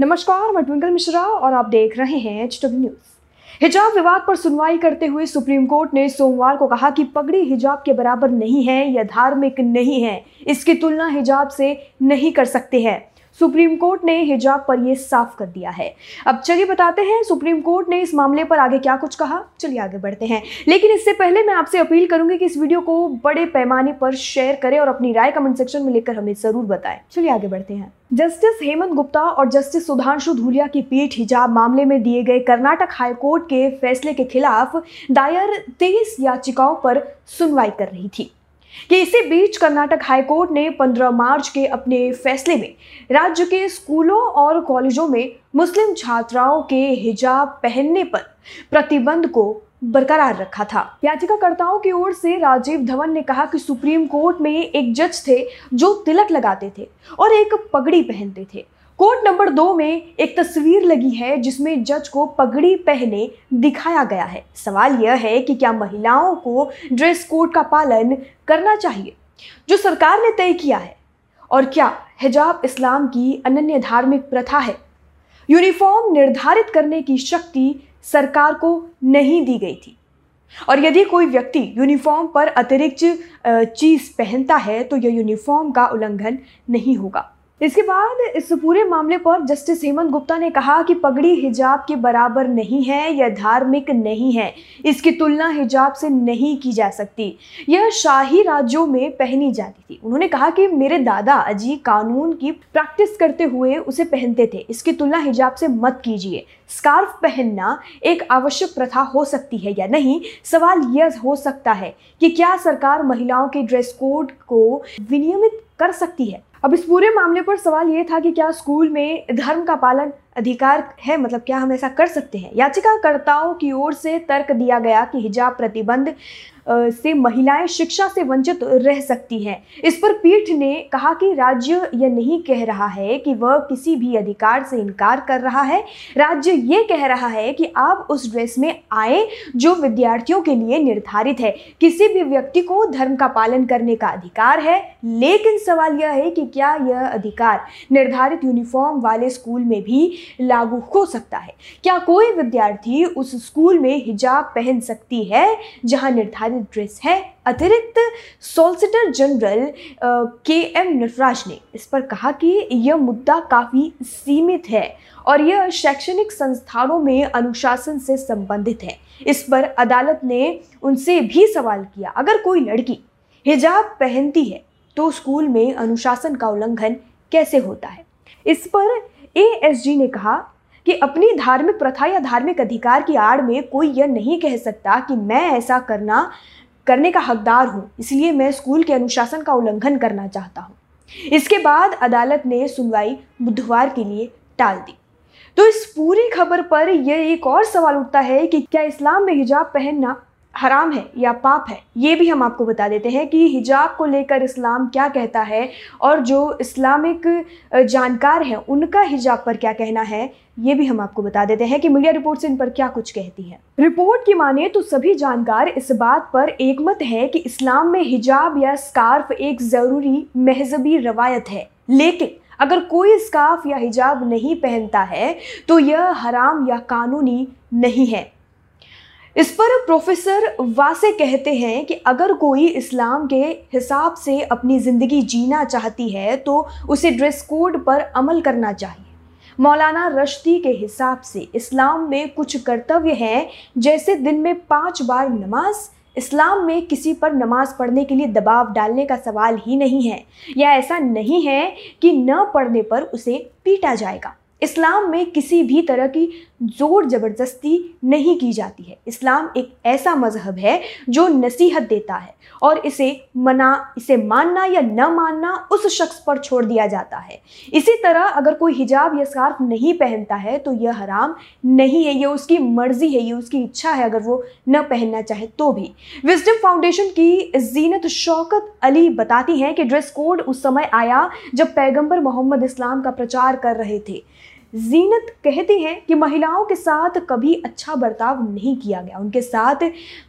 नमस्कार, मैं ट्विंकल मिश्रा और आप देख रहे हैं एच डब्ल्यू न्यूज़ हिजाब विवाद पर सुनवाई करते हुए सुप्रीम कोर्ट ने सोमवार को कहा कि पगड़ी हिजाब के बराबर नहीं है या धार्मिक नहीं है। इसकी तुलना हिजाब से नहीं कर सकते हैं। सुप्रीम कोर्ट ने हिजाब पर यह साफ़ कर दिया है। अब चलिए बताते हैं सुप्रीम कोर्ट ने इस मामले पर आगे क्या कुछ कहा। चलिए आगे बढ़ते हैं। लेकिन इससे पहले मैं आपसे अपील करूँगी कि इस वीडियो को बड़े पैमाने पर शेयर करें और अपनी राय कमेंट सेक्शन में लिखकर हमें ज़रूर बताएँ। चलिए आगे बढ़ते हैं। जस्टिस हेमंत गुप्ता और जस्टिस सुधांशु धूलिया की पीठ हिजाब मामले में दिए गए कर्नाटक हाईकोर्ट के फैसले के खिलाफ दायर तेईस याचिकाओं पर सुनवाई कर रही थी। कि इसी बीच कर्नाटक हाईकोर्ट ने 15 मार्च के अपने फैसले में राज्य के स्कूलों और कॉलेजों में मुस्लिम छात्राओं के हिजाब पहनने पर प्रतिबंध को बरकरार रखा था। याचिकाकर्ताओं की ओर से राजीव धवन ने कहा कि सुप्रीम कोर्ट में एक जज थे जो तिलक लगाते थे और एक पगड़ी पहनते थे। कोर्ट नंबर दो में एक तस्वीर लगी है, जिसमें जज को पगड़ी पहने दिखाया गया है। सवाल यह है कि क्या महिलाओं को ड्रेस कोड का पालन करना चाहिए, जो सरकार ने तय किया है? और क्या हिजाब इस्लाम की अनन्य धार्मिक प्रथा है? यूनिफॉर्म निर्धारित करने की शक्ति सरकार को नहीं दी गई थी। और यदि कोई व्यक्ति यूनिफॉर्म पर अतिरिक्त चीज़ पहनता है तो यह यूनिफॉर्म का उल्लंघन नहीं होगा। इसके बाद इस पूरे मामले पर जस्टिस हेमंत गुप्ता ने कहा कि पगड़ी हिजाब के बराबर नहीं है या धार्मिक नहीं है। इसकी तुलना हिजाब से नहीं की जा सकती। यह शाही राज्यों में पहनी जाती थी। उन्होंने कहा कि मेरे दादा अजी कानून की प्रैक्टिस करते हुए उसे पहनते थे। इसकी तुलना हिजाब से मत कीजिए। स्कार्फ पहनना एक आवश्यक प्रथा हो सकती है या नहीं? सवाल यह हो सकता है कि क्या सरकार महिलाओं के ड्रेस कोड को विनियमित कर सकती है? अब इस पूरे मामले पर सवाल ये था कि क्या स्कूल में धर्म का पालन अधिकार है? मतलब क्या हम ऐसा कर सकते हैं? याचिकाकर्ताओं की ओर से तर्क दिया गया कि हिजाब प्रतिबंध से महिलाएँ शिक्षा से वंचित रह सकती हैं। इस पर पीठ ने कहा कि राज्य यह नहीं कह रहा है कि वह किसी भी अधिकार से इनकार कर रहा है। राज्य ये कह रहा है कि आप उस ड्रेस में आए जो विद्यार्थियों के लिए निर्धारित है। किसी भी व्यक्ति को धर्म का पालन करने का अधिकार है, लेकिन सवाल यह है कि क्या यह अधिकार निर्धारित यूनिफॉर्म वाले स्कूल में भी लागू हो सकता है? क्या कोई विद्यार्थी उस स्कूल में हिजाब पहन सकती है जहाँ निर्धारित ड्रेस है। अतिरिक्त solicitor general K M Nataraj ने इस पर कहा कि यह मुद्दा काफ़ी सीमित है और यह शैक्षणिक संस्थानों में अनुशासन से संबंधित है। इस पर अदालत ने उनसे भी सवाल किया, अगर कोई लड़की हिजाब पहनती है तो स्कूल में अनुशासन का उल्लंघन कैसे होता है? इस पर एएसजी ने कहा कि अपनी धार्मिक प्रथा या धार्मिक अधिकार की आड़ में कोई यह नहीं कह सकता कि मैं ऐसा करना, करने का हकदार हूँ। इसलिए मैं स्कूल के अनुशासन का उल्लंघन करना चाहता हूँ। इसके बाद अदालत ने सुनवाई बुधवार के लिए टाल दी। तो इस पूरी खबर पर यह एक और सवाल उठता है कि क्या इस्लाम में हिजाब पहनना हराम है या पाप है, ये भी हम आपको बता देते हैं कि हिजाब को लेकर इस्लाम क्या कहता है और जो इस्लामिक जानकार हैं, उनका हिजाब पर क्या कहना है, ये भी हम आपको बता देते हैं कि मीडिया रिपोर्ट से इन पर क्या कुछ कहती है। रिपोर्ट की माने तो सभी जानकार इस बात पर एकमत है कि इस्लाम में हिजाब या स्कार्फ एक ज़रूरी महजबी रवायत है। लेकिन अगर कोई स्कार्फ या हिजाब नहीं पहनता है तो यह हराम या कानूनी नहीं है। इस पर प्रोफेसर वासे कहते हैं कि अगर कोई इस्लाम के हिसाब से अपनी ज़िंदगी जीना चाहती है तो उसे ड्रेस कोड पर अमल करना चाहिए। मौलाना रश्दी के हिसाब से इस्लाम में कुछ कर्तव्य हैं, जैसे दिन में पाँच बार नमाज़। इस्लाम में किसी पर नमाज़ पढ़ने के लिए दबाव डालने का सवाल ही नहीं है, या ऐसा नहीं है कि न पढ़ने पर उसे पीटा जाएगा। इस्लाम में किसी भी तरह की ज़ोर ज़बरदस्ती नहीं की जाती है। इस्लाम एक ऐसा मज़हब है जो नसीहत देता है और इसे मना, इसे मानना या न मानना उस शख्स पर छोड़ दिया जाता है। इसी तरह अगर कोई हिजाब या स्कार्फ नहीं पहनता है तो यह हराम नहीं है, ये उसकी मर्ज़ी है, ये उसकी इच्छा है अगर वो न पहनना चाहे तो भी। विजडम फाउंडेशन की जीनत शौकत अली बताती हैं कि ड्रेस कोड उस समय आया जब पैगंबर मोहम्मद इस्लाम का प्रचार कर रहे थे। जीनत कहती हैं कि महिलाओं के साथ कभी अच्छा बर्ताव नहीं किया गया। उनके साथ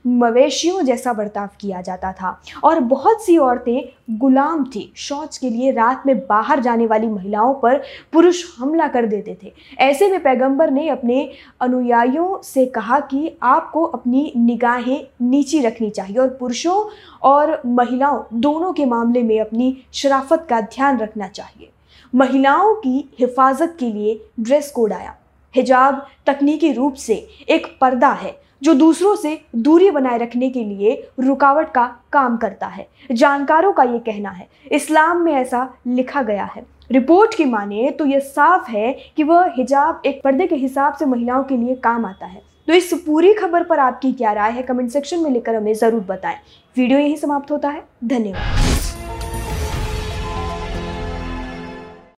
मवेशियों जैसा बर्ताव किया जाता था। और बहुत सी औरतें गुलाम थी। शौच के लिए रात में बाहर जाने वाली महिलाओं पर पुरुष हमला कर देते थे। ऐसे में पैगंबर ने अपने अनुयायियों से कहा कि आपको अपनी निगाहें नीची रखनी चाहिए और पुरुषों और महिलाओं दोनों के मामले में अपनी शराफत का ध्यान रखना चाहिए। महिलाओं की हिफाजत के लिए ड्रेस कोड आया। हिजाब तकनीकी रूप से एक पर्दा है, जो दूसरों से दूरी बनाए रखने के लिए रुकावट का काम करता है। जानकारों का ये कहना है, इस्लाम में ऐसा लिखा गया है। रिपोर्ट की माने तो ये साफ़ है कि वह हिजाब एक पर्दे के हिसाब से महिलाओं के लिए काम आता है। तो इस पूरी खबर पर आपकी क्या राय है, कमेंट सेक्शन में लिखकर हमें ज़रूर बताएँ। वीडियो यही समाप्त होता है। धन्यवाद।